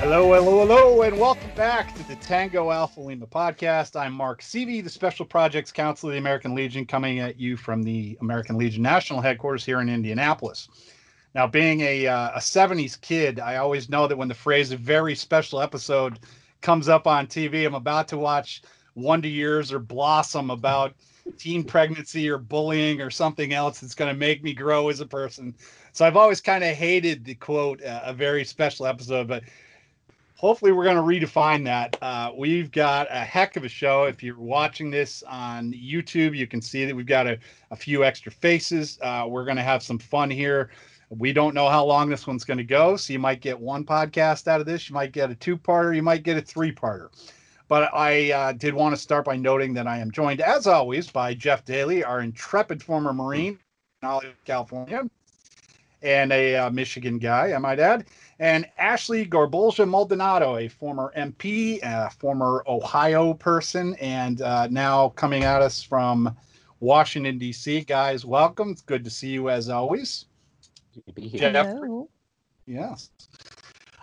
Hello, hello, hello, and welcome back to the Tango Alpha Lima podcast. I'm Mark Seavey, the Special Projects Counsel of the American Legion, coming at you from the American Legion National Headquarters here in Indianapolis. Now, being a, uh, a 70s kid, I always know that when the phrase a very special episode comes up on TV, I'm about to watch Wonder Years or Blossom about teen pregnancy or bullying or something else that's going to make me grow as a person. So I've always kind of hated the quote, uh, a very special episode, but hopefully we're going to redefine that. Uh, we've got a heck of a show. If you're watching this on YouTube, you can see that we've got a, a few extra faces. Uh, we're going to have some fun here. We don't know how long this one's going to go, so you might get one podcast out of this. You might get a two-parter. You might get a three-parter. But I uh, did want to start by noting that I am joined, as always, by Jeff Daly, our intrepid former Marine California, and a uh, Michigan guy, I might add and Ashley Garbolja Maldonado, a former MP, a former Ohio person, and uh, now coming at us from Washington, D.C. Guys, welcome. It's good to see you as always. Good to be here. Hello. Yes.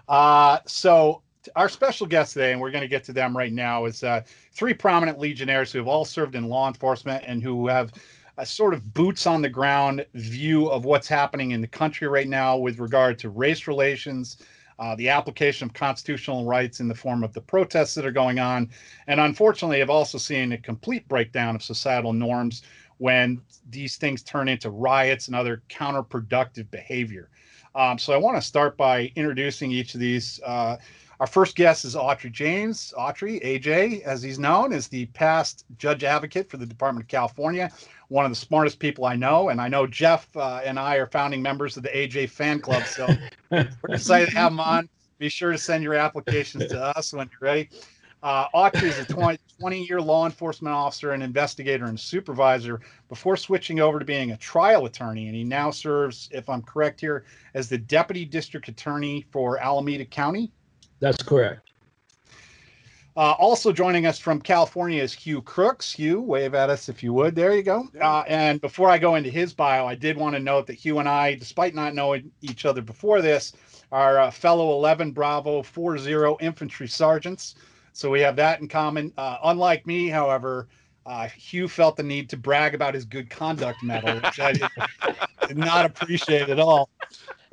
Uh, so, our special guest today, and we're going to get to them right now, is uh, three prominent Legionnaires who have all served in law enforcement and who have a sort of boots on the ground view of what's happening in the country right now with regard to race relations, uh, the application of constitutional rights in the form of the protests that are going on, and unfortunately, I've also seen a complete breakdown of societal norms when these things turn into riots and other counterproductive behavior. Um, so I want to start by introducing each of these. Uh, our first guest is Autry James. Autry, AJ, as he's known, is the past judge advocate for the Department of California, one of the smartest people I know. And I know Jeff uh, and I are founding members of the AJ fan club. So we're excited to have him on. Be sure to send your applications to us when you're ready. Uh, Autry is a 20, 20 year law enforcement officer, and investigator, and supervisor before switching over to being a trial attorney. And he now serves, if I'm correct here, as the deputy district attorney for Alameda County. That's correct. Uh, also joining us from California is Hugh Crooks. Hugh, wave at us if you would. There you go. Uh, and before I go into his bio, I did want to note that Hugh and I, despite not knowing each other before this, are uh, fellow 11 Bravo 40 infantry sergeants. So we have that in common. Uh, unlike me, however, uh, Hugh felt the need to brag about his good conduct medal, which I did, did not appreciate at all.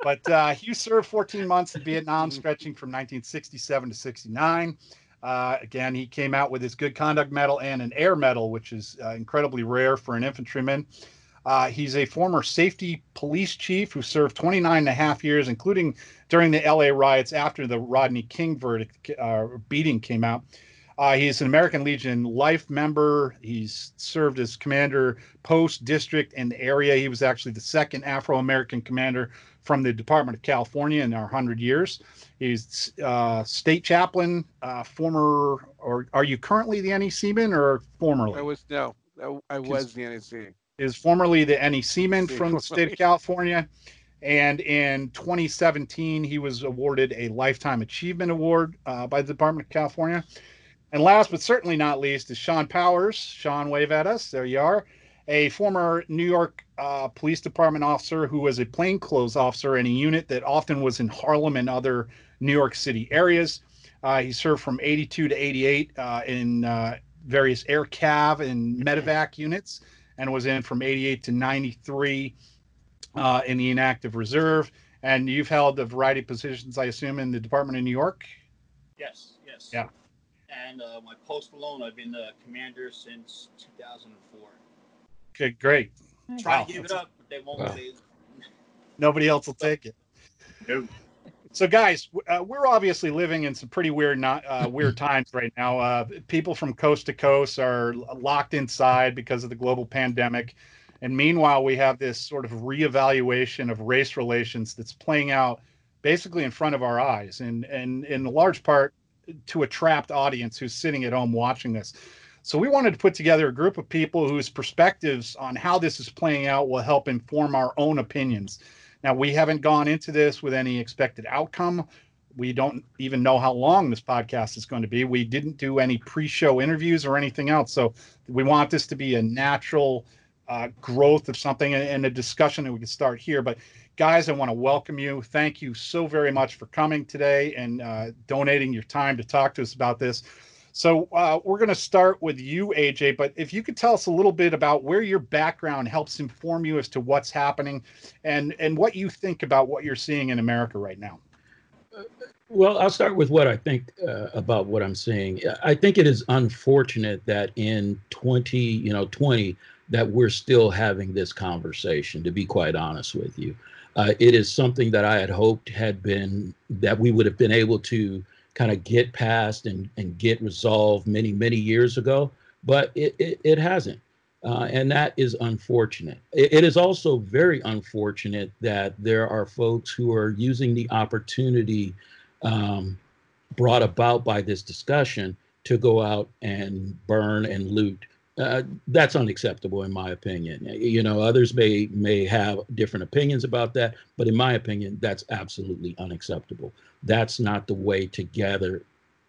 But uh, Hugh served 14 months in Vietnam, stretching from 1967 to 69. Uh, again, he came out with his Good Conduct Medal and an Air Medal, which is uh, incredibly rare for an infantryman. Uh, he's a former safety police chief who served 29 and a half years, including during the LA riots after the Rodney King verdict uh, beating came out. Uh, he's an American Legion life member. He's served as commander post district and area. He was actually the second Afro American commander from the Department of California in our 100 years. He's uh, state chaplain, uh, former, or are you currently the NECman or formerly? I was, no, I, I was the NEC. Is formerly the NECman from the state of California. And in 2017, he was awarded a Lifetime Achievement Award uh, by the Department of California. And last but certainly not least is Sean Powers. Sean, wave at us. There you are a former New York uh, Police Department officer who was a plainclothes officer in a unit that often was in Harlem and other New York City areas. Uh, he served from 82 to 88 uh, in uh, various air cav and medevac units and was in from 88 to 93 uh, in the inactive reserve. And you've held a variety of positions, I assume, in the Department of New York? Yes, yes. Yeah. And uh, my post alone, I've been the commander since 2004. Okay, great. Try wow. to give it up, but they won't. Wow. Nobody else will take it. No. So, guys, uh, we're obviously living in some pretty weird, not uh, weird times right now. Uh, people from coast to coast are locked inside because of the global pandemic, and meanwhile, we have this sort of reevaluation of race relations that's playing out basically in front of our eyes, and and in large part to a trapped audience who's sitting at home watching this. So we wanted to put together a group of people whose perspectives on how this is playing out will help inform our own opinions. Now, we haven't gone into this with any expected outcome. We don't even know how long this podcast is going to be. We didn't do any pre show interviews or anything else. So we want this to be a natural uh, growth of something and a discussion that we can start here. But guys, I want to welcome you. Thank you so very much for coming today and uh, donating your time to talk to us about this. So uh, we're going to start with you, AJ. But if you could tell us a little bit about where your background helps inform you as to what's happening, and and what you think about what you're seeing in America right now. Well, I'll start with what I think uh, about what I'm seeing. I think it is unfortunate that in 20, you know, 20, that we're still having this conversation. To be quite honest with you, uh, it is something that I had hoped had been that we would have been able to kind of get past and, and get resolved many, many years ago, but it, it, it hasn't. Uh, and that is unfortunate. It, it is also very unfortunate that there are folks who are using the opportunity um, brought about by this discussion to go out and burn and loot. Uh, that's unacceptable, in my opinion. You know, others may may have different opinions about that, but in my opinion, that's absolutely unacceptable that's not the way to gather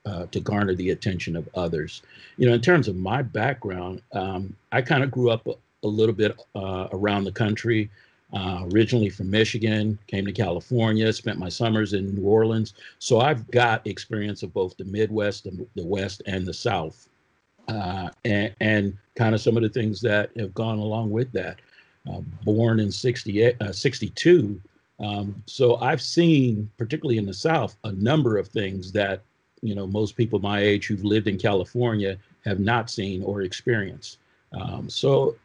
uh, to garner the attention of others. You know, in terms of my background, um, I kind of grew up a, a little bit uh, around the country. Uh, originally from Michigan, came to California, spent my summers in New Orleans. So I've got experience of both the Midwest, the, the West, and the South, uh, and, and kind of some of the things that have gone along with that. Uh, born in 68, uh, 62, um, so I've seen, particularly in the South, a number of things that you know most people my age who've lived in California have not seen or experienced. Um, so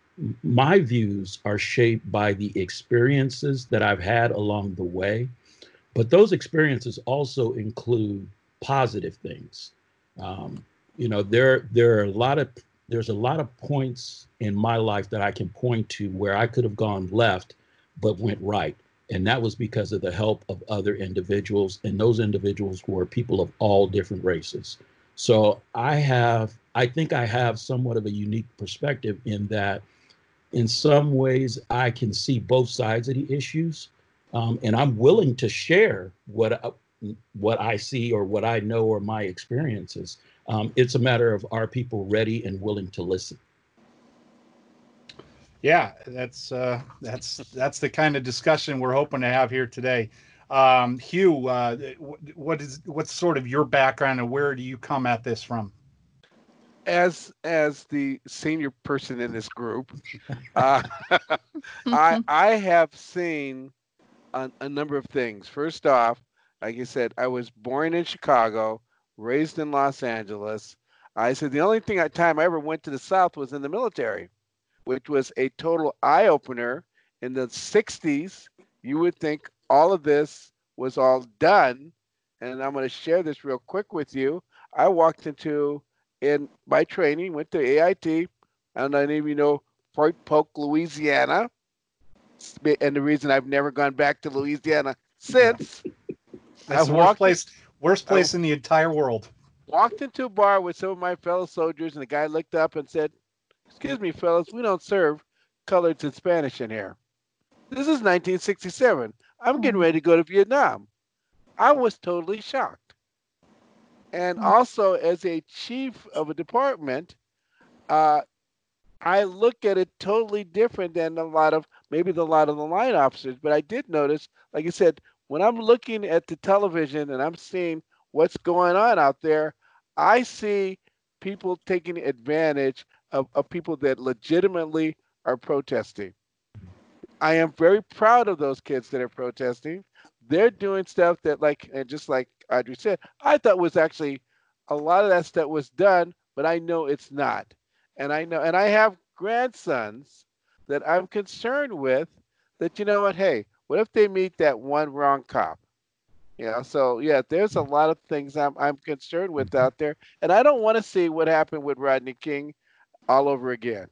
my views are shaped by the experiences that I've had along the way, but those experiences also include positive things. Um, you know, there there are a lot of there's a lot of points in my life that I can point to where I could have gone left, but went right. And that was because of the help of other individuals. And those individuals were people of all different races. So I have, I think I have somewhat of a unique perspective in that in some ways I can see both sides of the issues. Um, and I'm willing to share what, uh, what I see or what I know or my experiences. Um, it's a matter of are people ready and willing to listen? Yeah, that's uh, that's that's the kind of discussion we're hoping to have here today. Um, Hugh, uh, what is what's sort of your background and where do you come at this from? As as the senior person in this group, uh, I I have seen a, a number of things. First off, like I said, I was born in Chicago, raised in Los Angeles. I said the only thing at time I ever went to the South was in the military which was a total eye opener in the 60s. You would think all of this was all done. And I'm going to share this real quick with you. I walked into, in my training, went to AIT, and I didn't even know Fort Polk, Louisiana. And the reason I've never gone back to Louisiana since. That's the worst place, worst place I, in the entire world. Walked into a bar with some of my fellow soldiers, and the guy looked up and said, Excuse me, fellas, we don't serve coloreds in Spanish in here. This is 1967. I'm getting ready to go to Vietnam. I was totally shocked. And hmm. also, as a chief of a department, uh, I look at it totally different than a lot of maybe the lot of the line officers. But I did notice, like I said, when I'm looking at the television and I'm seeing what's going on out there, I see people taking advantage of, of people that legitimately are protesting. I am very proud of those kids that are protesting. They're doing stuff that, like, and just like Autry said, I thought was actually a lot of that stuff was done, but I know it's not. And I know, and I have grandsons that I'm concerned with that, you know what, hey, what if they meet that one wrong cop? You know, so yeah, there's a lot of things I'm I'm concerned with mm-hmm. out there, and I don't want to see what happened with Rodney King all over again.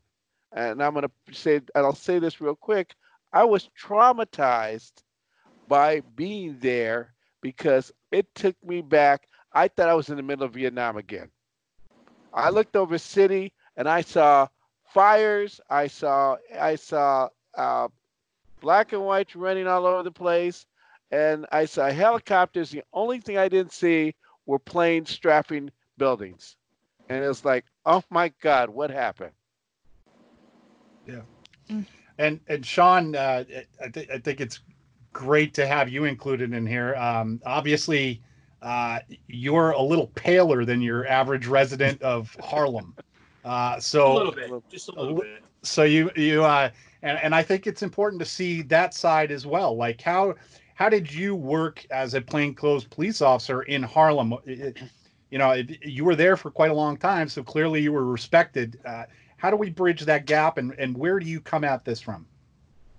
And I'm going to say, and I'll say this real quick. I was traumatized by being there because it took me back. I thought I was in the middle of Vietnam again. I looked over city and I saw fires. I saw I saw uh, black and white running all over the place, and I saw helicopters. The only thing I didn't see were planes strafing buildings, and it's like, oh my God, what happened? Yeah. And and Sean, uh, I, th- I think it's great to have you included in here. Um, obviously, uh, you're a little paler than your average resident of Harlem. Uh, so a little bit, just a little bit. So you you uh, and and I think it's important to see that side as well. Like how how did you work as a plainclothes police officer in Harlem? It, you know, it, you were there for quite a long time, so clearly you were respected. Uh, how do we bridge that gap, and and where do you come at this from?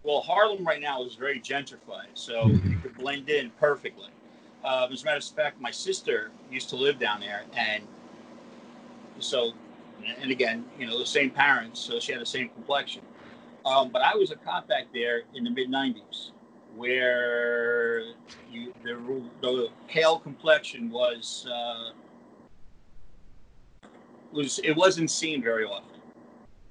Well, Harlem right now is very gentrified, so you could blend in perfectly. Uh, as a matter of fact, my sister used to live down there, and so, and again, you know, the same parents, so she had the same complexion. Um, but I was a cop back there in the mid '90s, where you, the, the pale complexion was uh, was it wasn't seen very often.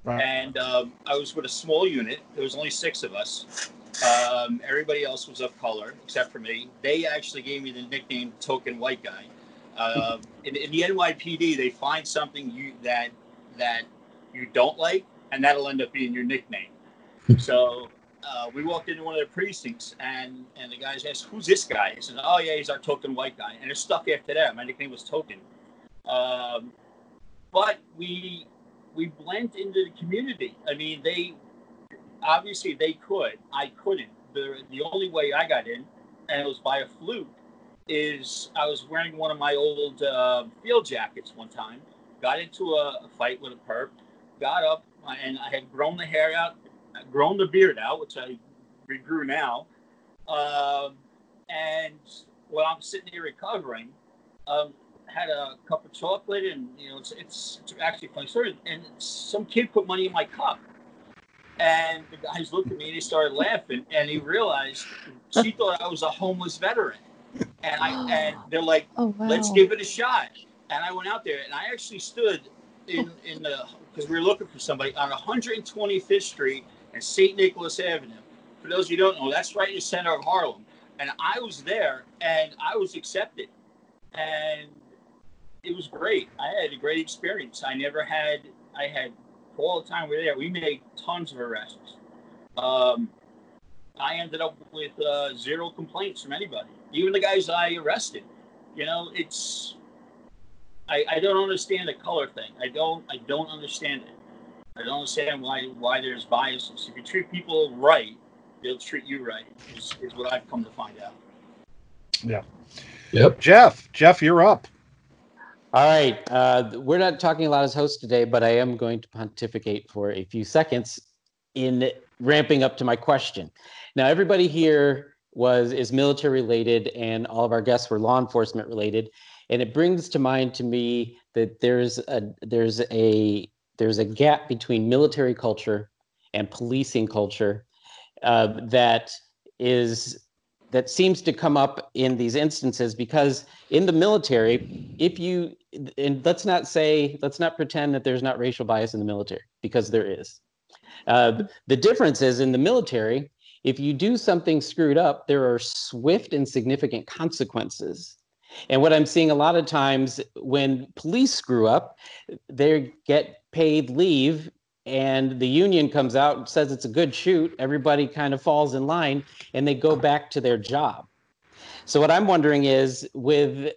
Right. And um, I was with a small unit. There was only six of us. Um, everybody else was of color except for me. They actually gave me the nickname "Token White Guy." Uh, in, in, the NYPD, they find something you that that you don't like, and that'll end up being your nickname. so uh, we walked into one of their precincts, and and the guys asked, "Who's this guy?" He said, "Oh yeah, he's our Token White Guy," and it stuck after that. My nickname was Token. Um, but we we blend into the community. I mean, they obviously they could. I couldn't. The the only way I got in, and it was by a fluke, is I was wearing one of my old uh, field jackets one time. Got into a, fight with a perp. Got up and I had grown the hair out, grown the beard out, which I regrew now. Um, and while I'm sitting there recovering, um, had a cup of chocolate, and you know, it's it's, it's actually a funny story. And some kid put money in my cup, and the guys looked at me and he started laughing, and he realized she thought I was a homeless veteran, and I and they're like, Oh wow. let's give it a shot. And I went out there, and I actually stood in in the because we were looking for somebody on 125th Street and St. Nicholas Avenue. For those of you who don't know, that's right in the center of Harlem. And I was there, and I was accepted, and it was great. I had a great experience. I never had. I had all the time we were there. We made tons of arrests. Um, I ended up with uh, zero complaints from anybody, even the guys I arrested. You know, it's. I, I don't understand the color thing. I don't. I don't understand it. I don't understand why why there's biases. If you treat people right, they'll treat you right. Is, is what I've come to find out. Yeah. Yep. Jeff, Jeff, you're up. All right. Uh, we're not talking a lot as hosts today, but I am going to pontificate for a few seconds in ramping up to my question. Now, everybody here was is military related, and all of our guests were law enforcement related, and it brings to mind to me that there's a there's a there's a gap between military culture and policing culture uh, that is that seems to come up in these instances because in the military if you and let's not say let's not pretend that there's not racial bias in the military because there is. Uh, the difference is in the military if you do something screwed up there are swift and significant consequences. And what i'm seeing a lot of times when police screw up they get paid leave and the union comes out and says it's a good shoot everybody kind of falls in line and they go back to their job so what i'm wondering is with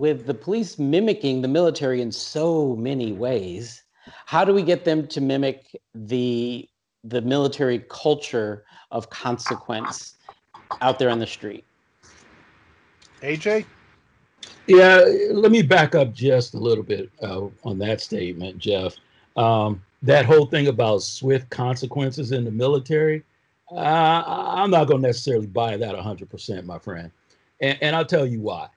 with the police mimicking the military in so many ways how do we get them to mimic the the military culture of consequence out there on the street AJ? Yeah, let me back up just a little bit uh, on that statement, Jeff. Um, that whole thing about swift consequences in the military, uh, I'm not going to necessarily buy that 100%, my friend. And, and I'll tell you why.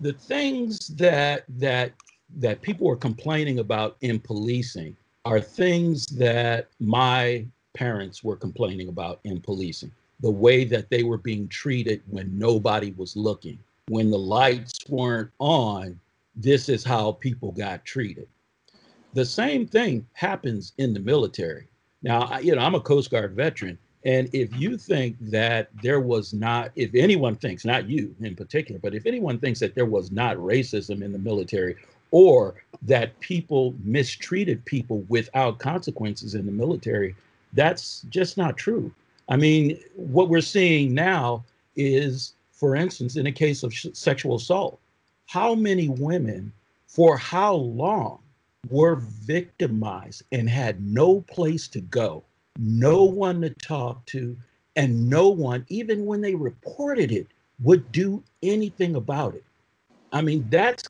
The things that that that people are complaining about in policing are things that my parents were complaining about in policing. The way that they were being treated when nobody was looking when the lights weren't on, this is how people got treated. The same thing happens in the military. Now, you know, I'm a Coast Guard veteran, and if you think that there was not, if anyone thinks, not you in particular, but if anyone thinks that there was not racism in the military or that people mistreated people without consequences in the military, that's just not true. I mean, what we're seeing now is, for instance, in a case of sh- sexual assault, how many women for how long were victimized and had no place to go? no one to talk to, and no one, even when they reported it, would do anything about it. I mean, that's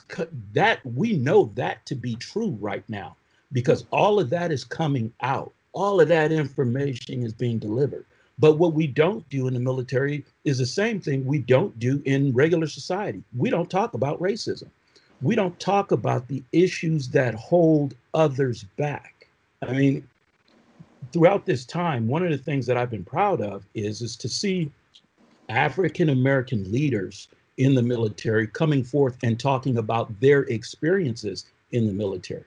that we know that to be true right now because all of that is coming out. All of that information is being delivered. But what we don't do in the military is the same thing we don't do in regular society. We don't talk about racism. We don't talk about the issues that hold others back. I mean, throughout this time, one of the things that I've been proud of is is to see African American leaders in the military coming forth and talking about their experiences in the military.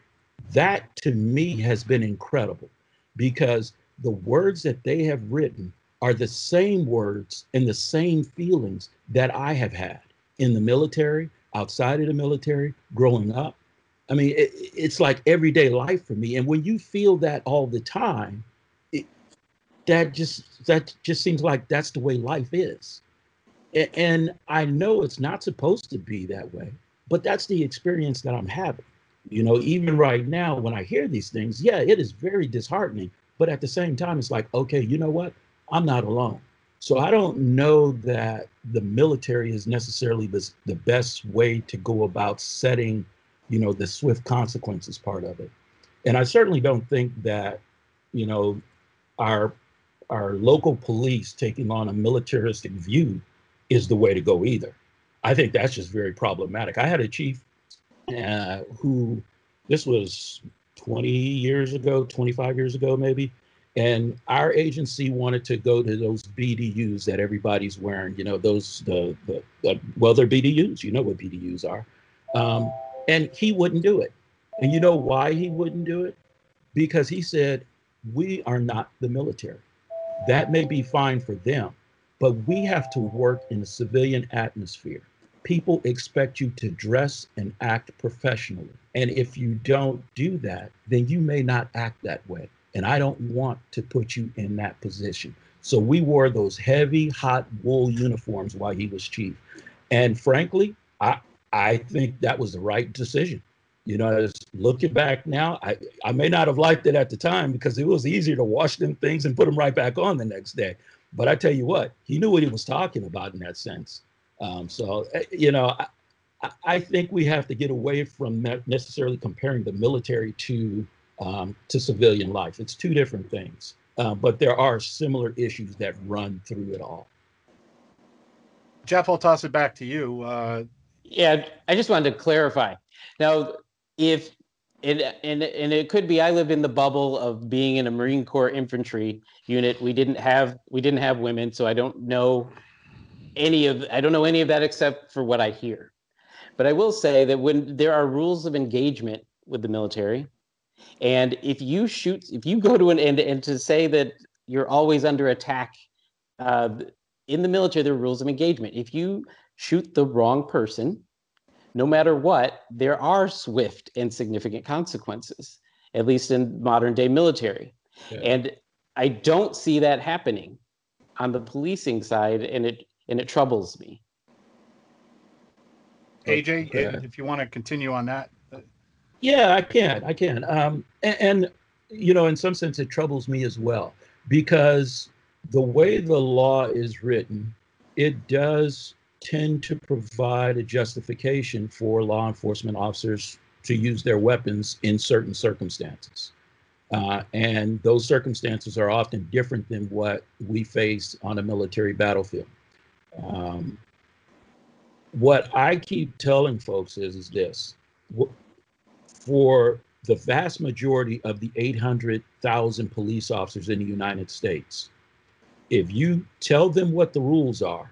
That to me has been incredible because the words that they have written are the same words and the same feelings that I have had in the military, outside of the military, growing up. I mean, it, it's like everyday life for me. And when you feel that all the time, that just that just seems like that's the way life is and i know it's not supposed to be that way but that's the experience that i'm having you know even right now when i hear these things yeah it is very disheartening but at the same time it's like okay you know what i'm not alone so i don't know that the military is necessarily the, the best way to go about setting you know the swift consequences part of it and i certainly don't think that you know our our local police taking on a militaristic view is the way to go either. I think that's just very problematic. I had a chief uh, who, this was 20 years ago, 25 years ago, maybe. And our agency wanted to go to those BDUs that everybody's wearing, you know, those, the, the, the well, they're BDUs, you know what BDUs are. Um, and he wouldn't do it. And you know why he wouldn't do it? Because he said, we are not the military. That may be fine for them, but we have to work in a civilian atmosphere. People expect you to dress and act professionally. And if you don't do that, then you may not act that way. And I don't want to put you in that position. So we wore those heavy, hot wool uniforms while he was chief. And frankly, I, I think that was the right decision. You know, as looking back now, I, I may not have liked it at the time because it was easier to wash them things and put them right back on the next day. But I tell you what, he knew what he was talking about in that sense. Um, so, eh, you know, I, I, think we have to get away from necessarily comparing the military to um, to civilian life. It's two different things, uh, but there are similar issues that run through it all. Jeff, I'll toss it back to you. Uh, yeah, I just wanted to clarify. Now, if and and and it could be I live in the bubble of being in a Marine Corps infantry unit. We didn't have we didn't have women, so I don't know any of I don't know any of that except for what I hear. But I will say that when there are rules of engagement with the military, and if you shoot, if you go to an end and to say that you're always under attack, uh, in the military there are rules of engagement. If you shoot the wrong person, no matter what, there are swift and significant consequences, at least in modern day military. Yeah. And I don't see that happening on the policing side, and it and it troubles me. AJ, yeah. if you want to continue on that. Yeah, I can. I can. Um, and, and you know, in some sense, it troubles me as well because the way the law is written, it does tend to provide a justification for law enforcement officers to use their weapons in certain circumstances. Uh, and those circumstances are often different than what we face on a military battlefield. Um, what I keep telling folks is, is this for the vast majority of the 800,000 police officers in the United States, if you tell them what the rules are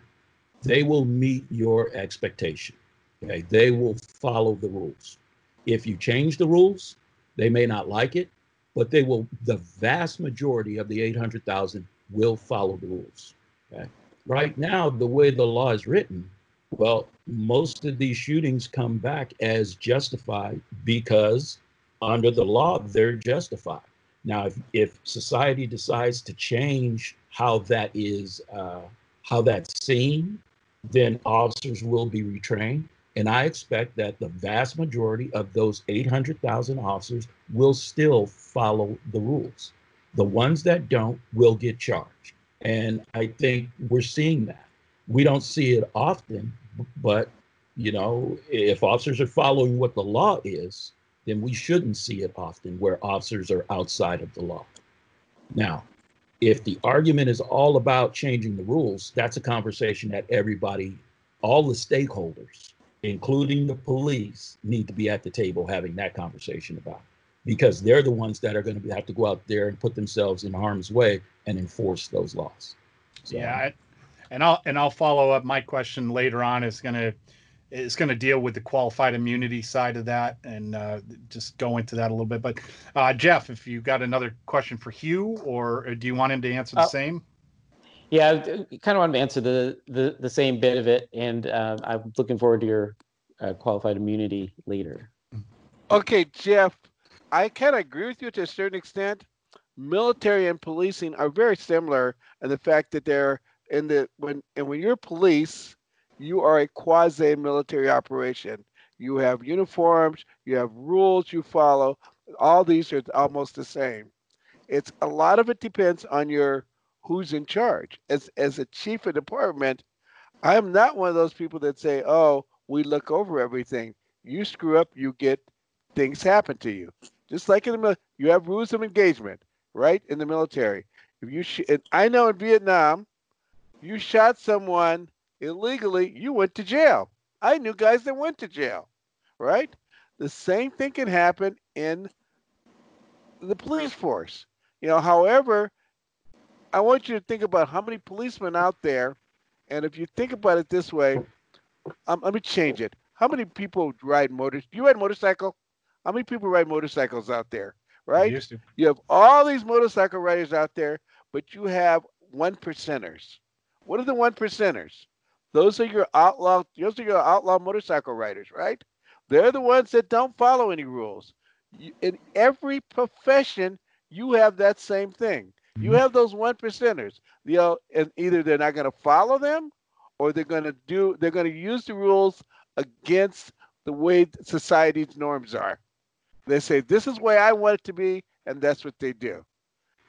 they will meet your expectation. Okay, they will follow the rules. If you change the rules, they may not like it, but they will. The vast majority of the 800,000 will follow the rules. Okay, right now, the way the law is written, well, most of these shootings come back as justified because under the law they're justified. Now, if, if society decides to change how that is, uh, how that's seen, then officers will be retrained. And I expect that the vast majority of those 800,000 officers will still follow the rules. The ones that don't will get charged. And I think we're seeing that. We don't see it often, but you know, if officers are following what the law is, then we shouldn't see it often where officers are outside of the law. Now, if the argument is all about changing the rules, that's a conversation that everybody, all the stakeholders, including the police, need to be at the table having that conversation about because they're the ones that are going to have to go out there and put themselves in harm's way and enforce those laws. So, yeah, and I'll and I'll follow up. My question later on is going to is going to deal with the qualified immunity side of that and uh, just go into that a little bit. But uh, Jeff, if you got another question for Hugh, or do you want him to answer the uh, same? Yeah, I kind of want to answer the, the, the same bit of it, and uh, I'm looking forward to your uh, qualified immunity later. Okay, Jeff, I kind of agree with you to a certain extent. Military and policing are very similar in the fact that they're in the when and when you're police you are a quasi military operation. You have uniforms, you have rules you follow. All these are almost the same. It's a lot of it depends on your who's in charge. As as a chief of department, I'm not one of those people that say, "Oh, we look over everything." You screw up, you get things happen to you. Just like in the you have rules of engagement, right? In the military, if you sh- I know in Vietnam, you shot someone illegally, you went to jail. I knew guys that went to jail, right? The same thing can happen in the police force. You know, however, I want you to think about how many policemen out there, and if you think about it this way, um, let me change it. How many people ride motors? You ride motorcycle? How many people ride motorcycles out there? Right? You have all these motorcycle riders out there, but you have one percenters. What are the one percenters? Those are your outlaw. Those are your outlaw motorcycle riders, right? They're the ones that don't follow any rules. In every profession, you have that same thing. You mm-hmm. have those one percenters. You know, and either they're not going to follow them, or they're going to do. They're going to use the rules against the way society's norms are. They say this is the way I want it to be, and that's what they do.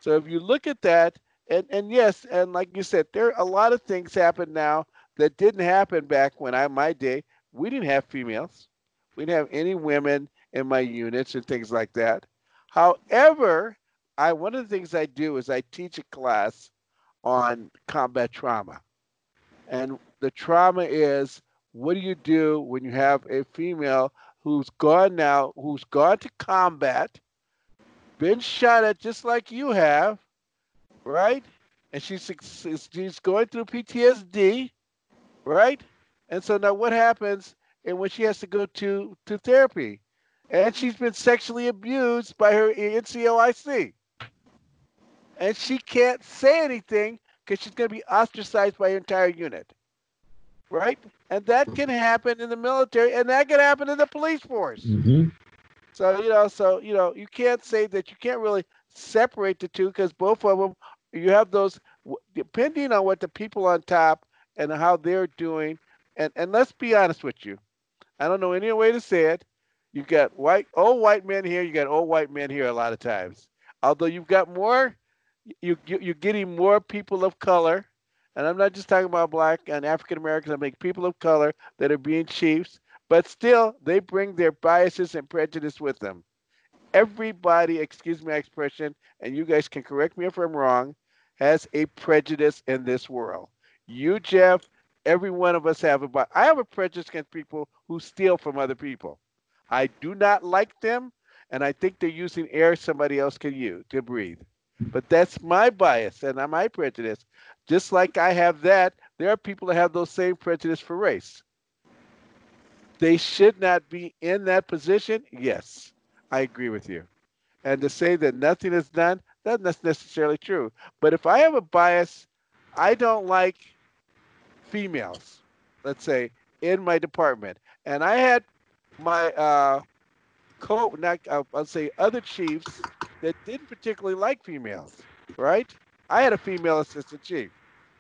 So if you look at that, and and yes, and like you said, there are a lot of things happen now that didn't happen back when I my day. We didn't have females. We didn't have any women in my units and things like that. However, I one of the things I do is I teach a class on combat trauma. And the trauma is what do you do when you have a female who's gone now, who's gone to combat, been shot at just like you have, right? And she's she's going through PTSD, right? And so now what happens and when she has to go to to therapy? And she's been sexually abused by her NCOIC. And she can't say anything because she's going to be ostracized by her entire unit. Right? And that can happen in the military and that can happen in the police force. Mm-hmm. So, you know, so, you know, you can't say that you can't really separate the two because both of them, you have those, depending on what the people on top and how they're doing. And and let's be honest with you. I don't know any way to say it. You've got white old white men here, you got old white men here a lot of times. Although you've got more you, you you're getting more people of color. And I'm not just talking about black and African Americans, I mean people of color that are being chiefs, but still they bring their biases and prejudice with them. Everybody, excuse my expression, and you guys can correct me if I'm wrong, has a prejudice in this world. You, Jeff, every one of us have a but I have a prejudice against people who steal from other people. I do not like them, and I think they're using air somebody else can use to breathe. But that's my bias and my prejudice. Just like I have that there are people that have those same prejudice for race. They should not be in that position. Yes, I agree with you. And to say that nothing is done, that's necessarily true. But if I have a bias, I don't like females, let's say, in my department, and I had my uh, co, not uh, I'll say other chiefs that didn't particularly like females, right? I had a female assistant chief.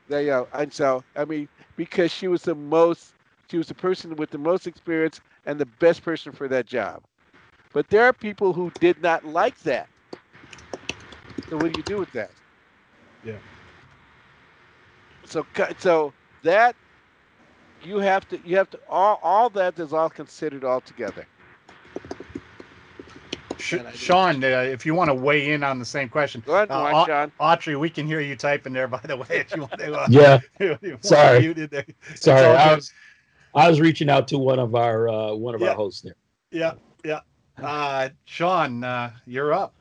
There you go. And so, I mean, because she was the most, she was the person with the most experience and the best person for that job. But there are people who did not like that. So what do you do with that? Yeah. So, so that you have to, you have to, all, all that is all considered all together. Sean, uh, if you want to weigh in on the same question, Go ahead, uh, Sean. Autry, we can hear you typing there. By the way, if you want to, uh, yeah. you Sorry, there. sorry. I was, I was reaching out to one of our uh, one of yeah. our hosts there. Yeah, yeah. Uh, Sean, uh, you're up.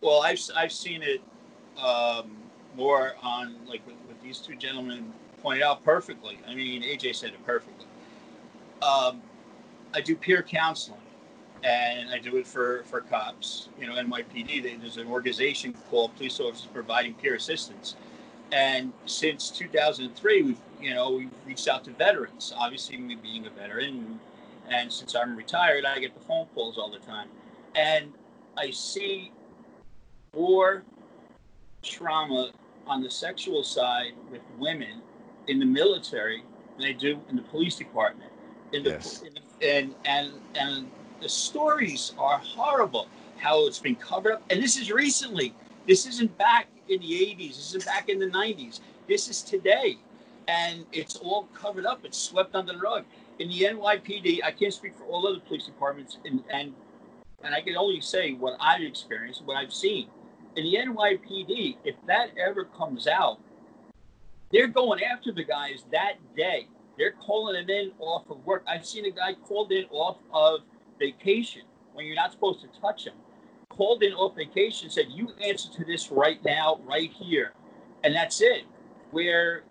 Well, I've I've seen it um, more on like what, what these two gentlemen pointed out perfectly. I mean, AJ said it perfectly. Um, I do peer counseling and I do it for, for cops. You know, NYPD, they, there's an organization called Police Officers Providing Peer Assistance. And since 2003, we've, you know, we've reached out to veterans. Obviously, me being a veteran, and since I'm retired, I get the phone calls all the time. And I see more trauma on the sexual side with women in the military than I do in the police department. In the, yes. in the, and, and, and the stories are horrible. How it's been covered up, and this is recently. This isn't back in the '80s. This isn't back in the '90s. This is today, and it's all covered up. It's swept under the rug. In the NYPD, I can't speak for all other police departments, and and and I can only say what I've experienced, what I've seen. In the NYPD, if that ever comes out, they're going after the guys that day. They're calling them in off of work. I've seen a guy called in off of vacation when you're not supposed to touch him. Called in off vacation, said, You answer to this right now, right here. And that's it. Where,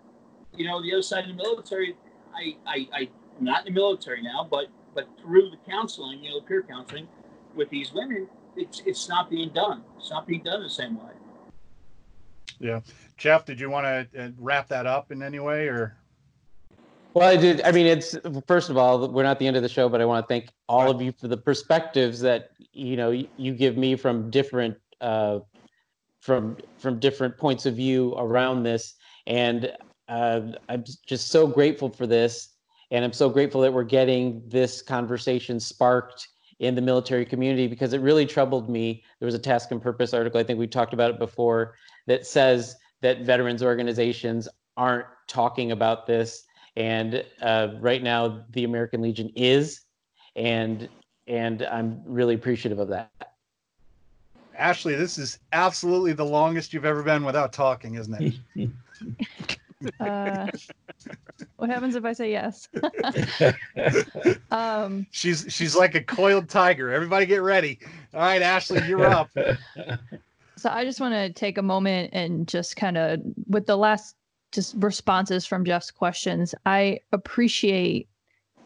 you know, the other side of the military, I, I, I not in the military now, but but through the counseling, you know, peer counseling with these women, it's it's not being done. It's not being done the same way. Yeah, Jeff, did you want to uh, wrap that up in any way, or? Well, I did. I mean, it's first of all, we're not the end of the show, but I want to thank all of you for the perspectives that you know you give me from different uh, from from different points of view around this, and uh, I'm just so grateful for this, and I'm so grateful that we're getting this conversation sparked in the military community because it really troubled me. There was a Task and Purpose article, I think we talked about it before, that says that veterans organizations aren't talking about this and uh, right now the American Legion is, and and I'm really appreciative of that. Ashley, this is absolutely the longest you've ever been without talking, isn't it? uh, what happens if I say yes? um, she's she's like a coiled tiger. Everybody get ready. All right, Ashley, you're up. So I just want to take a moment and just kind of with the last just responses from Jeff's questions. I appreciate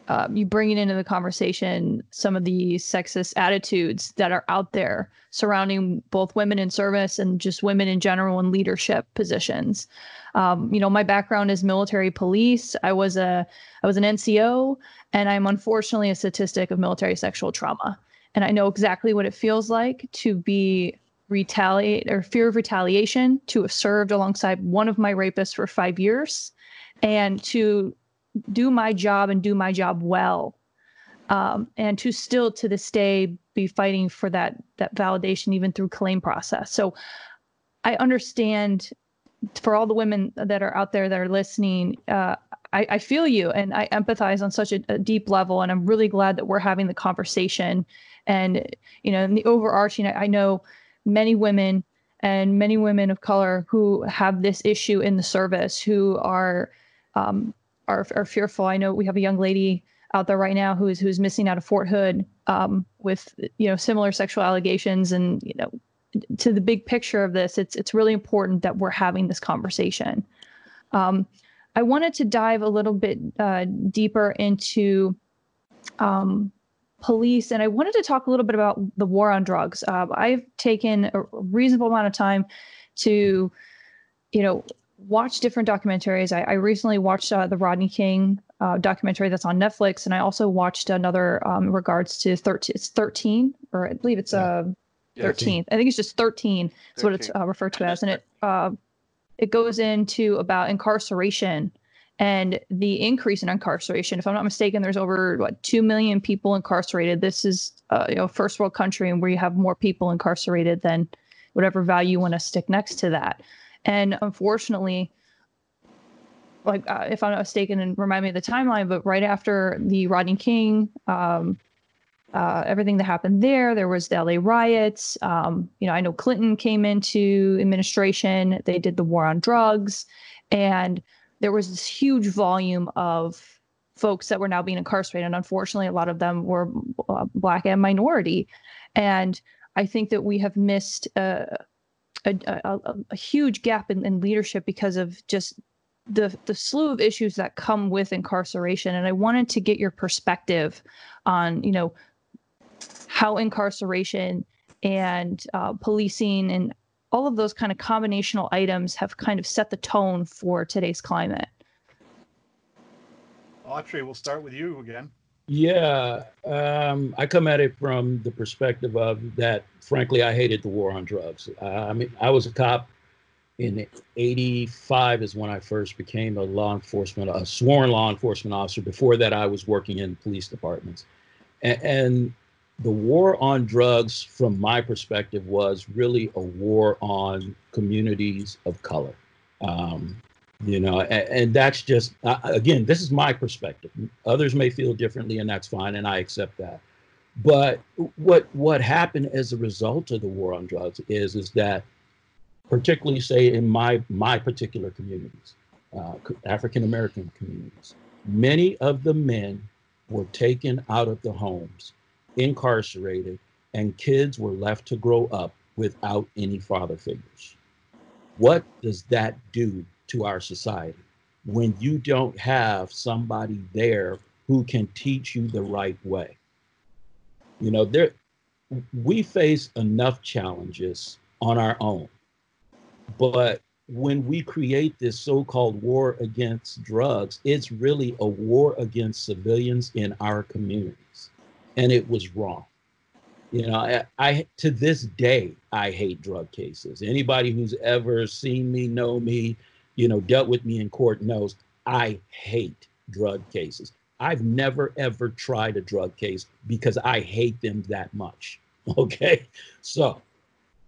um, you bringing into the conversation some of the sexist attitudes that are out there surrounding both women in service and just women in general in leadership positions. Um, you know, my background is military police. I was a I was an NCO, and I'm unfortunately a statistic of military sexual trauma. And I know exactly what it feels like to be retaliate or fear of retaliation to have served alongside one of my rapists for five years and to do my job and do my job well um, and to still to this day be fighting for that that validation even through claim process. So i understand for all the women that are out there that are listening uh, I, I, feel you and i empathize on such a, a deep level and i'm really glad that we're having the conversation. And you know in the overarching I, I know many women and many women of color who have this issue in the service who are um, are, are fearful. I know we have a young lady out there right now who is who's missing out of Fort Hood um, with you know similar sexual allegations and you know to the big picture of this it's it's really important that we're having this conversation um, I wanted to dive a little bit uh, deeper into um, police, and I wanted to talk a little bit about the war on drugs. Uh, I've taken a reasonable amount of time to, you know, watch different documentaries. I, I recently watched uh, the Rodney King uh, documentary that's on Netflix, and I also watched another um, in regards to 13. It's 13, or I believe it's uh, 13. I think it's just 13. That's what it's uh, referred to as, and it uh, it goes into about incarceration and the increase in incarceration. If I'm not mistaken, there's over what two million people incarcerated. This is uh, you know first world country, and where you have more people incarcerated than whatever value you want to stick next to that. And unfortunately, like uh, if I'm not mistaken, and remind me of the timeline, but right after the Rodney King, um, uh, everything that happened there, there was the LA riots. Um, you know, I know Clinton came into administration. They did the war on drugs, and there was this huge volume of folks that were now being incarcerated. And unfortunately, a lot of them were uh, black and minority. And I think that we have missed uh, a, a, a, huge gap in, in leadership because of just the the slew of issues that come with incarceration. And i wanted to get your perspective on you know how incarceration and uh, policing and all of those kind of combinational items have kind of set the tone for today's climate. Autry we'll start with you again yeah, um, I come at it from the perspective of that. Frankly, I hated the war on drugs. I mean, I was a cop in '85 is when I first became a law enforcement, a sworn law enforcement officer. Before that, I was working in police departments, and, and the war on drugs, from my perspective, was really a war on communities of color. Um, you know and, and that's just uh, again this is my perspective. Others may feel differently and that's fine and i accept that. But what what happened as a result of the war on drugs is is that particularly say in my my particular communities uh, african american communities many of the men were taken out of the homes incarcerated and kids were left to grow up without any father figures. What does that do to our society when you don't have somebody there who can teach you the right way. You know, there we face enough challenges on our own. But when we create this so-called war against drugs, it's really a war against civilians in our communities. And it was wrong. You know, I, I, to this day I hate drug cases. Anybody who's ever seen me know me you know, dealt with me in court knows I hate drug cases. I've never ever tried a drug case because I hate them that much. Okay. So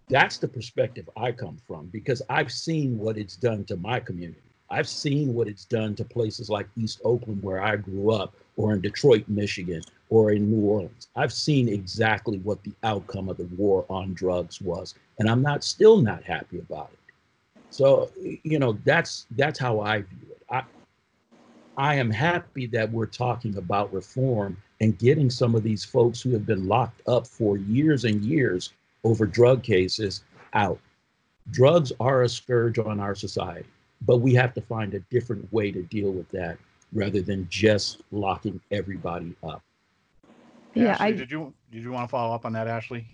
that's the perspective I come from because I've seen what it's done to my community. I've seen what it's done to places like East Oakland, where I grew up, or in Detroit, Michigan, or in New Orleans. I've seen exactly what the outcome of the war on drugs was, and I'm not still not happy about it. So you know that's that's how I view it. I I am happy that we're talking about reform and getting some of these folks who have been locked up for years and years over drug cases out. Drugs are a scourge on our society, but we have to find a different way to deal with that rather than just locking everybody up. Yeah, Ashley, I did you did you want to follow up on that, Ashley?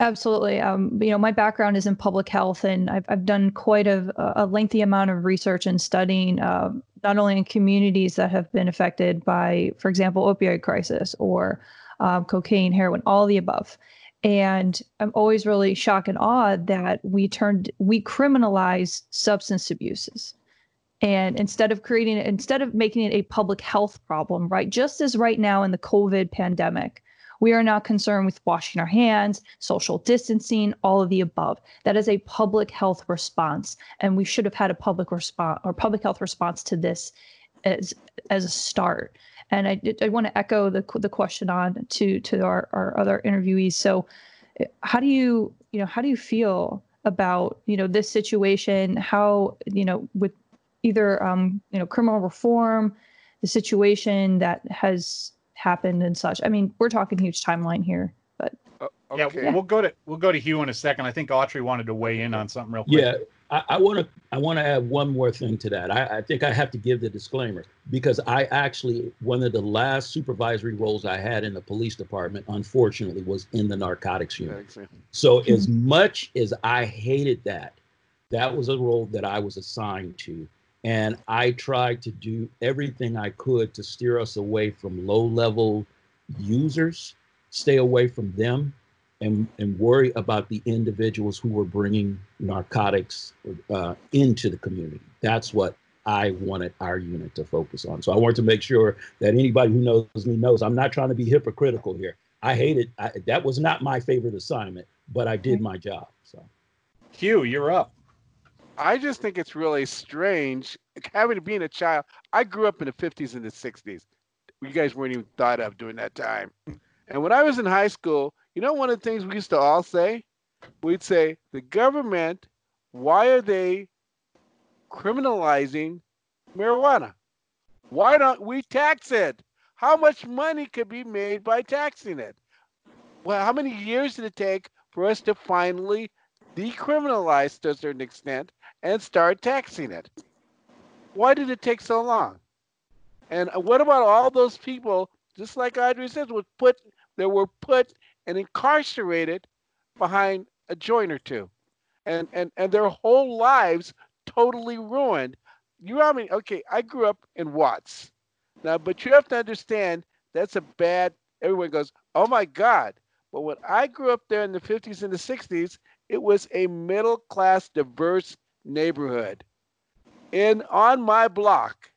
Absolutely. Um, you know, my background is in public health, and I've, I've done quite a, a lengthy amount of research and studying uh, not only in communities that have been affected by, for example, opioid crisis or um, cocaine, heroin, all the above. And I'm always really shocked and awed that we turned we criminalize substance abuses. And instead of creating instead of making it a public health problem, right? Just as right now in the COVID pandemic, we are now concerned with washing our hands, social distancing, all of the above. That is a public health response, and we should have had a public response or public health response to this as as a start. And I, I want to echo the the question on to to our, our other interviewees. So, how do you you know how do you feel about you know this situation? How you know with either um, you know criminal reform, the situation that has happened and such. I mean, we're talking huge timeline here, but Uh, Yeah, okay. we'll go to we'll go to Hugh in a second. I think Autry wanted to weigh in on something real quick. Yeah, I want to I want to add one more thing to that. I, I, think I have to give the disclaimer because I actually one of the last supervisory roles I had in the police department, unfortunately, was in the narcotics unit. So as much as I hated that, that was a role that I was assigned to, and I tried to do everything I could to steer us away from low level users, stay away from them, and, and worry about the individuals who were bringing narcotics uh, into the community. That's what I wanted our unit to focus on. So I wanted to make sure that anybody who knows me knows I'm not trying to be hypocritical here. I hated I, that was not my favorite assignment, but I did my job. So, Hugh, you're up. I just think it's really strange having to be a child. I grew up in the 50s and the 60s. You guys weren't even thought of during that time. And when I was in high school, you know, one of the things we used to all say? We'd say, the government, why are they criminalizing marijuana? Why don't we tax it? How much money could be made by taxing it? Well, how many years did it take for us to finally decriminalize to a certain extent and start taxing it? Why did it take so long? And what about all those people, just like Autry says, was put that were put and incarcerated behind a joint or two and and and their whole lives totally ruined you know I mean okay I grew up in Watts now but you have to understand that's a bad everyone goes oh my god but when I grew up there in the 50s and the 60s it was a middle class diverse neighborhood and on my block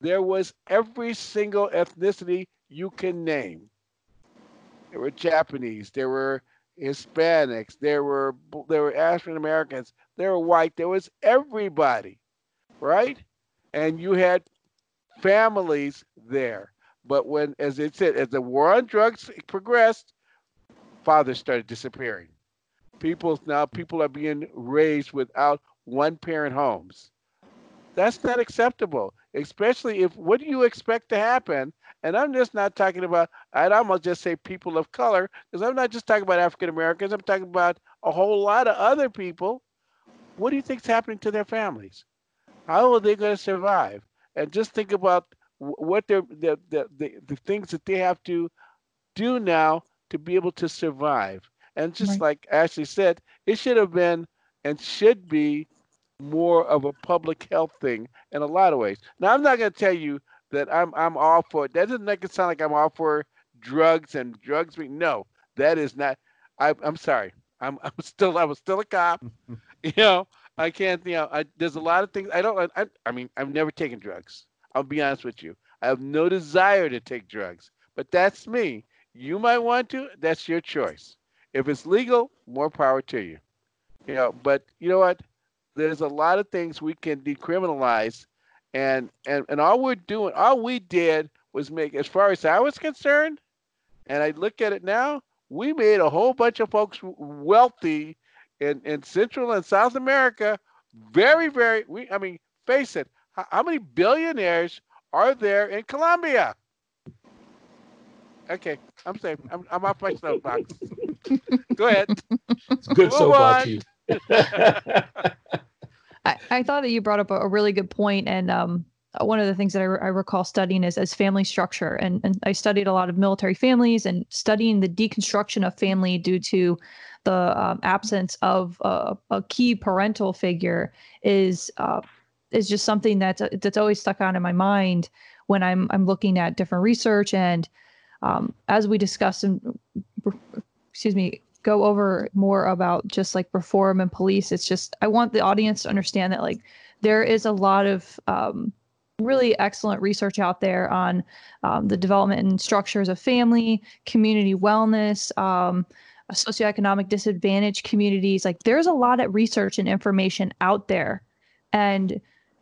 there was every single ethnicity you can name there were Japanese, there were Hispanics, there were there were African Americans, there were white, there was everybody, right? And you had families there. But when, as it said, as the war on drugs progressed, fathers started disappearing. People now people are being raised without one parent homes. That's not acceptable, especially if what do you expect to happen and I'm just not talking about, I'd almost just say people of color, because I'm not just talking about African Americans, I'm talking about a whole lot of other people. What do you think is happening to their families? How are they going to survive? And just think about what they're, the, the, the, the things that they have to do now to be able to survive. And just right. like Ashley said, it should have been and should be more of a public health thing in a lot of ways. Now, I'm not going to tell you that I'm I'm all for. That doesn't make it sound like I'm all for drugs and drugs. No, that is not. I, I'm sorry. I'm I'm still I was still a cop. you know, I can't. You know, I, there's a lot of things I don't. I, I mean, I've never taken drugs. I'll be honest with you. I have no desire to take drugs, but that's me. You might want to. That's your choice. If it's legal, more power to you. You know, but you know what? There's a lot of things we can decriminalize and and and all we're doing, all we did was make, as far as I was concerned, and I look at it now, we made a whole bunch of folks wealthy in in Central and South America. Very, very. We, I mean, face it. How, how many billionaires are there in Colombia? Okay, I'm safe. I'm, I'm off my soapbox. Go ahead. It's good soapbox. I, I thought that you brought up a, a really good point, and um, one of the things that I, re- I recall studying is as family structure, and and I studied a lot of military families and studying the deconstruction of family due to the um, absence of a key parental figure is uh, is just something that's that's always stuck on in my mind when I'm I'm looking at different research and um, as we discussed and excuse me go over more about just like reform and police. It's just I want the audience to understand that like there is a lot of um, really excellent research out there on um, the development and structures of family, community wellness, um, socioeconomic disadvantaged communities. Like there's a lot of research and information out there, and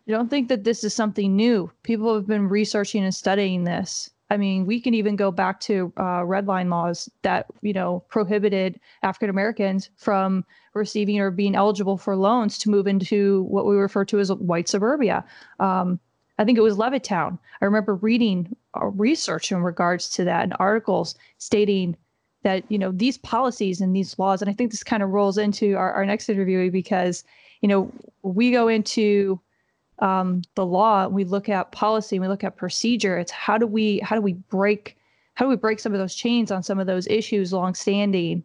I don't think that this is something new. People have been researching and studying this I mean, we can even go back to uh, red line laws that you know prohibited African Americans from receiving or being eligible for loans to move into what we refer to as white suburbia. Um, I think it was Levittown. I remember reading uh, research in regards to that and articles stating that you know these policies and these laws, and I think this kind of rolls into our, our next interview because you know we go into um, the law, we look at policy, we look at procedure. It's how do we how do we break how do we break some of those chains on some of those issues longstanding?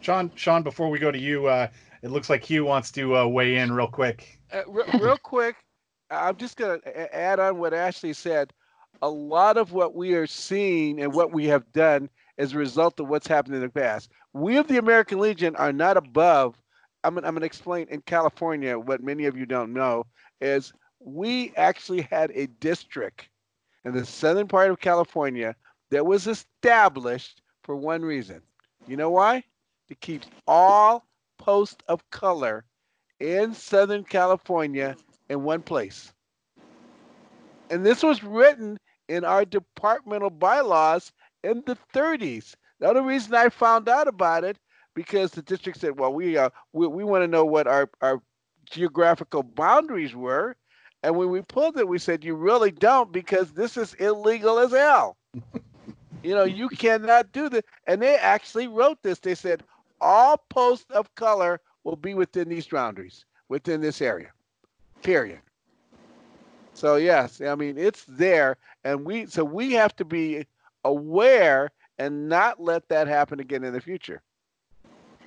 Sean, Sean, before we go to you, uh, it looks like Hugh wants to uh, weigh in real quick. Uh, re- real quick, I'm just going to add on what Ashley said. A lot of what we are seeing and what we have done as a result of what's happened in the past. We of the American Legion are not above. I'm going, I'm to explain in California what many of you don't know is we actually had a district in the southern part of California that was established for one reason. You know why? To keep all posts of color in Southern California in one place. And this was written in our departmental bylaws in the 30s. The other reason I found out about it because the district said, "Well, we uh, we, we want to know what our our geographical boundaries were," and when we pulled it, we said, "You really don't because this is illegal as hell." you know, you cannot do this. And they actually wrote this. They said all posts of color will be within these boundaries, within this area. Period. So yes, I mean it's there, and we so we have to be aware and not let that happen again in the future.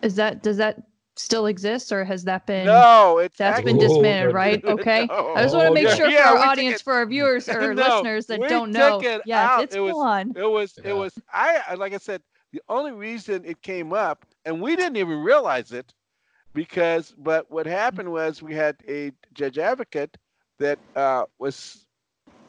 Is that does that still exist or has that been No, it's that's been actually- disbanded, Oh, right? Okay. No. I just want to Oh, make yeah. sure Yeah, for we our audience, it- for our viewers or No, listeners that we don't took know. it Yes, out. it's It was- gone. It was Yeah. it was I I- like I said, the only reason it came up, and we didn't even realize it, because but what happened was we had a judge advocate that uh, was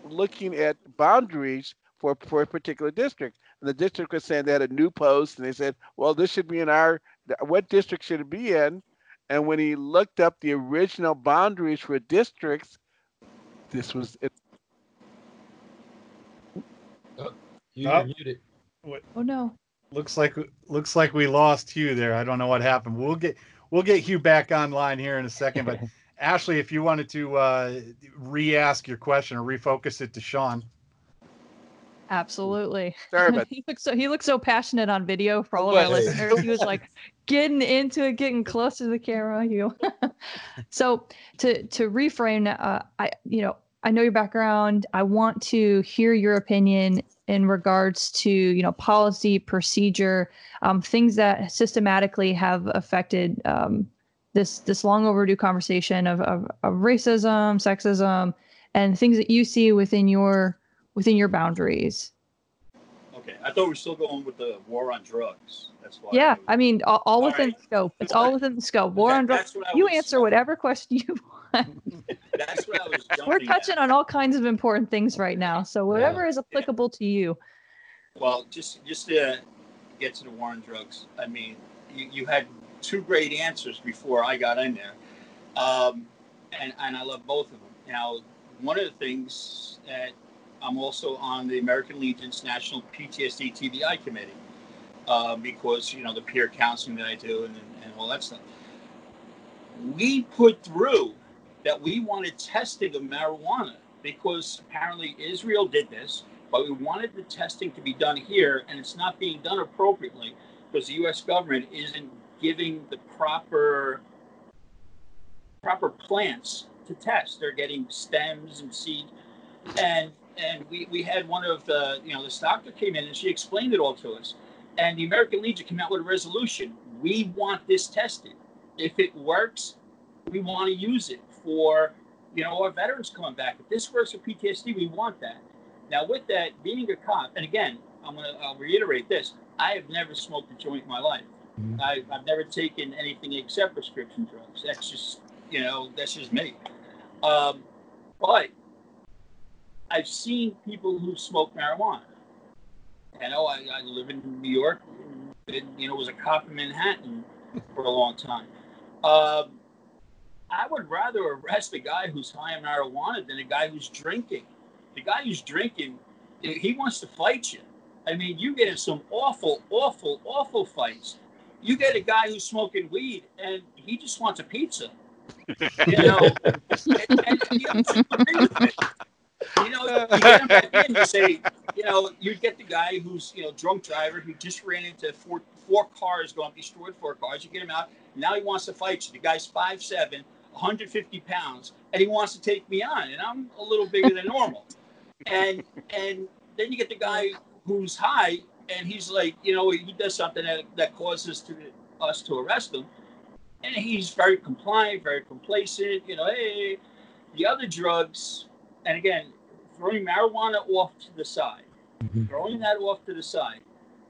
looking at boundaries for for a particular district, and the district was saying they had a new post, and they said, well, this should be in our what district should it be in? And when he looked up the original boundaries for districts, this was it. You Oh. were muted. Oh no. Looks like looks like we lost Hugh there. I don't know what happened. We'll get we'll get Hugh back online here in a second. But Ashley, if you wanted to uh, re-ask your question or refocus it to Sean. Absolutely. Sorry about he looks so he looks so passionate on video for all of our listeners. He was like getting into it, getting close to the camera. You. so to to reframe, uh, I you know I know your background. I want to hear your opinion in regards to you know policy, procedure, um, things that systematically have affected um, this this long overdue conversation of, of of racism, sexism, and things that you see within your within your boundaries. Okay, I thought we were still going with the war on drugs. That's why. Yeah, I mean, all, all within right. the scope. It's all within the scope. War That- on drugs. I You answer whatever question you want. That's what I was. We're touching at. on all kinds of important things right now. So whatever is applicable to you. Well, just just to get to the war on drugs. I mean, you, you had two great answers before I got in there, um, and and I love both of them. Now, one of the things that I'm also on the American Legion's National PTSD TBI committee uh, because you know the peer counseling that I do and, and all that stuff. We put through that we wanted testing of marijuana because apparently Israel did this, but we wanted the testing to be done here, and it's not being done appropriately because the U.S. government isn't giving the proper proper plants to test. They're getting stems and seed, and and we, we had one of the you know this doctor came in and she explained it all to us, and the American Legion came out with a resolution. We want this tested. If it works, we want to use it for you know our veterans coming back. If this works for PTSD, we want that. Now with that, being a cop, and again, I'm gonna I'll reiterate this: I have never smoked a joint in my life. Mhm. I, I've never taken anything except prescription drugs. That's just you know that's just me. Um, but I've seen people who smoke marijuana. You know, I, I live in New York. And, you know, was a cop in Manhattan for a long time. Um, I would rather arrest a guy who's high on marijuana than a guy who's drinking. The guy who's drinking, he wants to fight you. I mean, you get in some awful, awful, awful fights. You get a guy who's smoking weed and he just wants a pizza. You know, and, and, you know, agree with me. You know, you get back in. You say, you know, you get the guy who's you know drunk driver who just ran into four four cars, going destroyed four cars. You get him out. Now he wants to fight you. The guy's five seven, 150 pounds, and he wants to take me on, and I'm a little bigger than normal. And and then you get the guy who's high, and he's like, you know, he does something that, that causes to us to arrest him, and he's very compliant, very complacent. You know, hey, the other drugs, and again, throwing marijuana off to the side, Mhm. throwing that off to the side.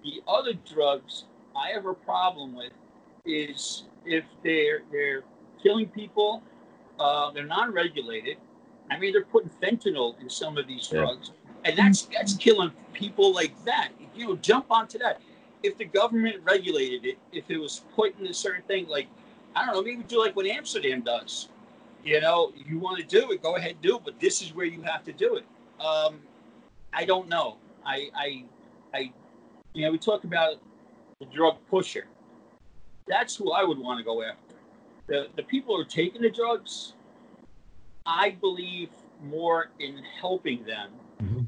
The other drugs I have a problem with is if they're they're killing people, uh, they're non-regulated. I mean, they're putting fentanyl in some of these Yeah. drugs, and that's that's killing people like that. You know, jump onto that. If the government regulated it, if it was put in a certain thing, like I don't know, maybe do like what Amsterdam does. You know, you want to do it, go ahead and do it, but this is where you have to do it. Um, I don't know. I, I, I, you know, we talk about the drug pusher. That's who I would want to go after. The the people who are taking the drugs, I believe more in helping them Mhm.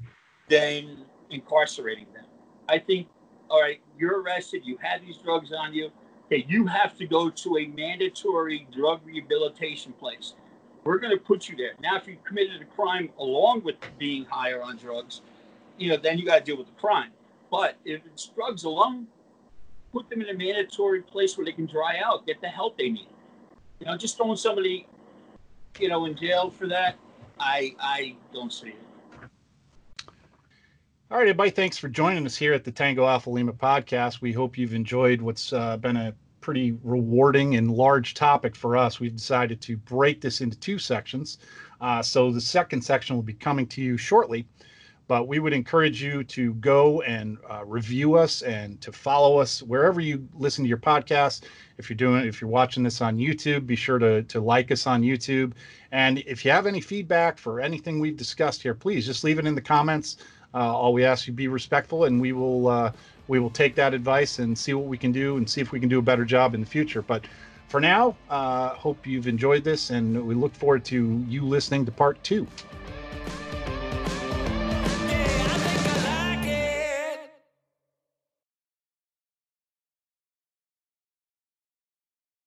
than incarcerating them. I think, all right, you're arrested, you have these drugs on you. Okay, you have to go to a mandatory drug rehabilitation place. We're going to put you there. Now, if you committed a crime along with being higher on drugs, you know, then you got to deal with the crime. But if it's drugs alone, put them in a mandatory place where they can dry out, get the help they need. You know, just throwing somebody, you know, in jail for that, I I don't see it. All right, everybody. Thanks for joining us here at the Tango Alpha Lima podcast. We hope you've enjoyed what's uh, been a pretty rewarding and large topic for us. We've decided to break this into two sections. Uh, so the second section will be coming to you shortly. But we would encourage you to go and uh, review us and to follow us wherever you listen to your podcast. If you're doing, if you're watching this on YouTube, be sure to to like us on YouTube. And if you have any feedback for anything we've discussed here, please just leave it in the comments. Uh, all we ask you be respectful, and we will uh, we will take that advice and see what we can do and see if we can do a better job in the future. But for now, uh, hope you've enjoyed this, and we look forward to you listening to part two.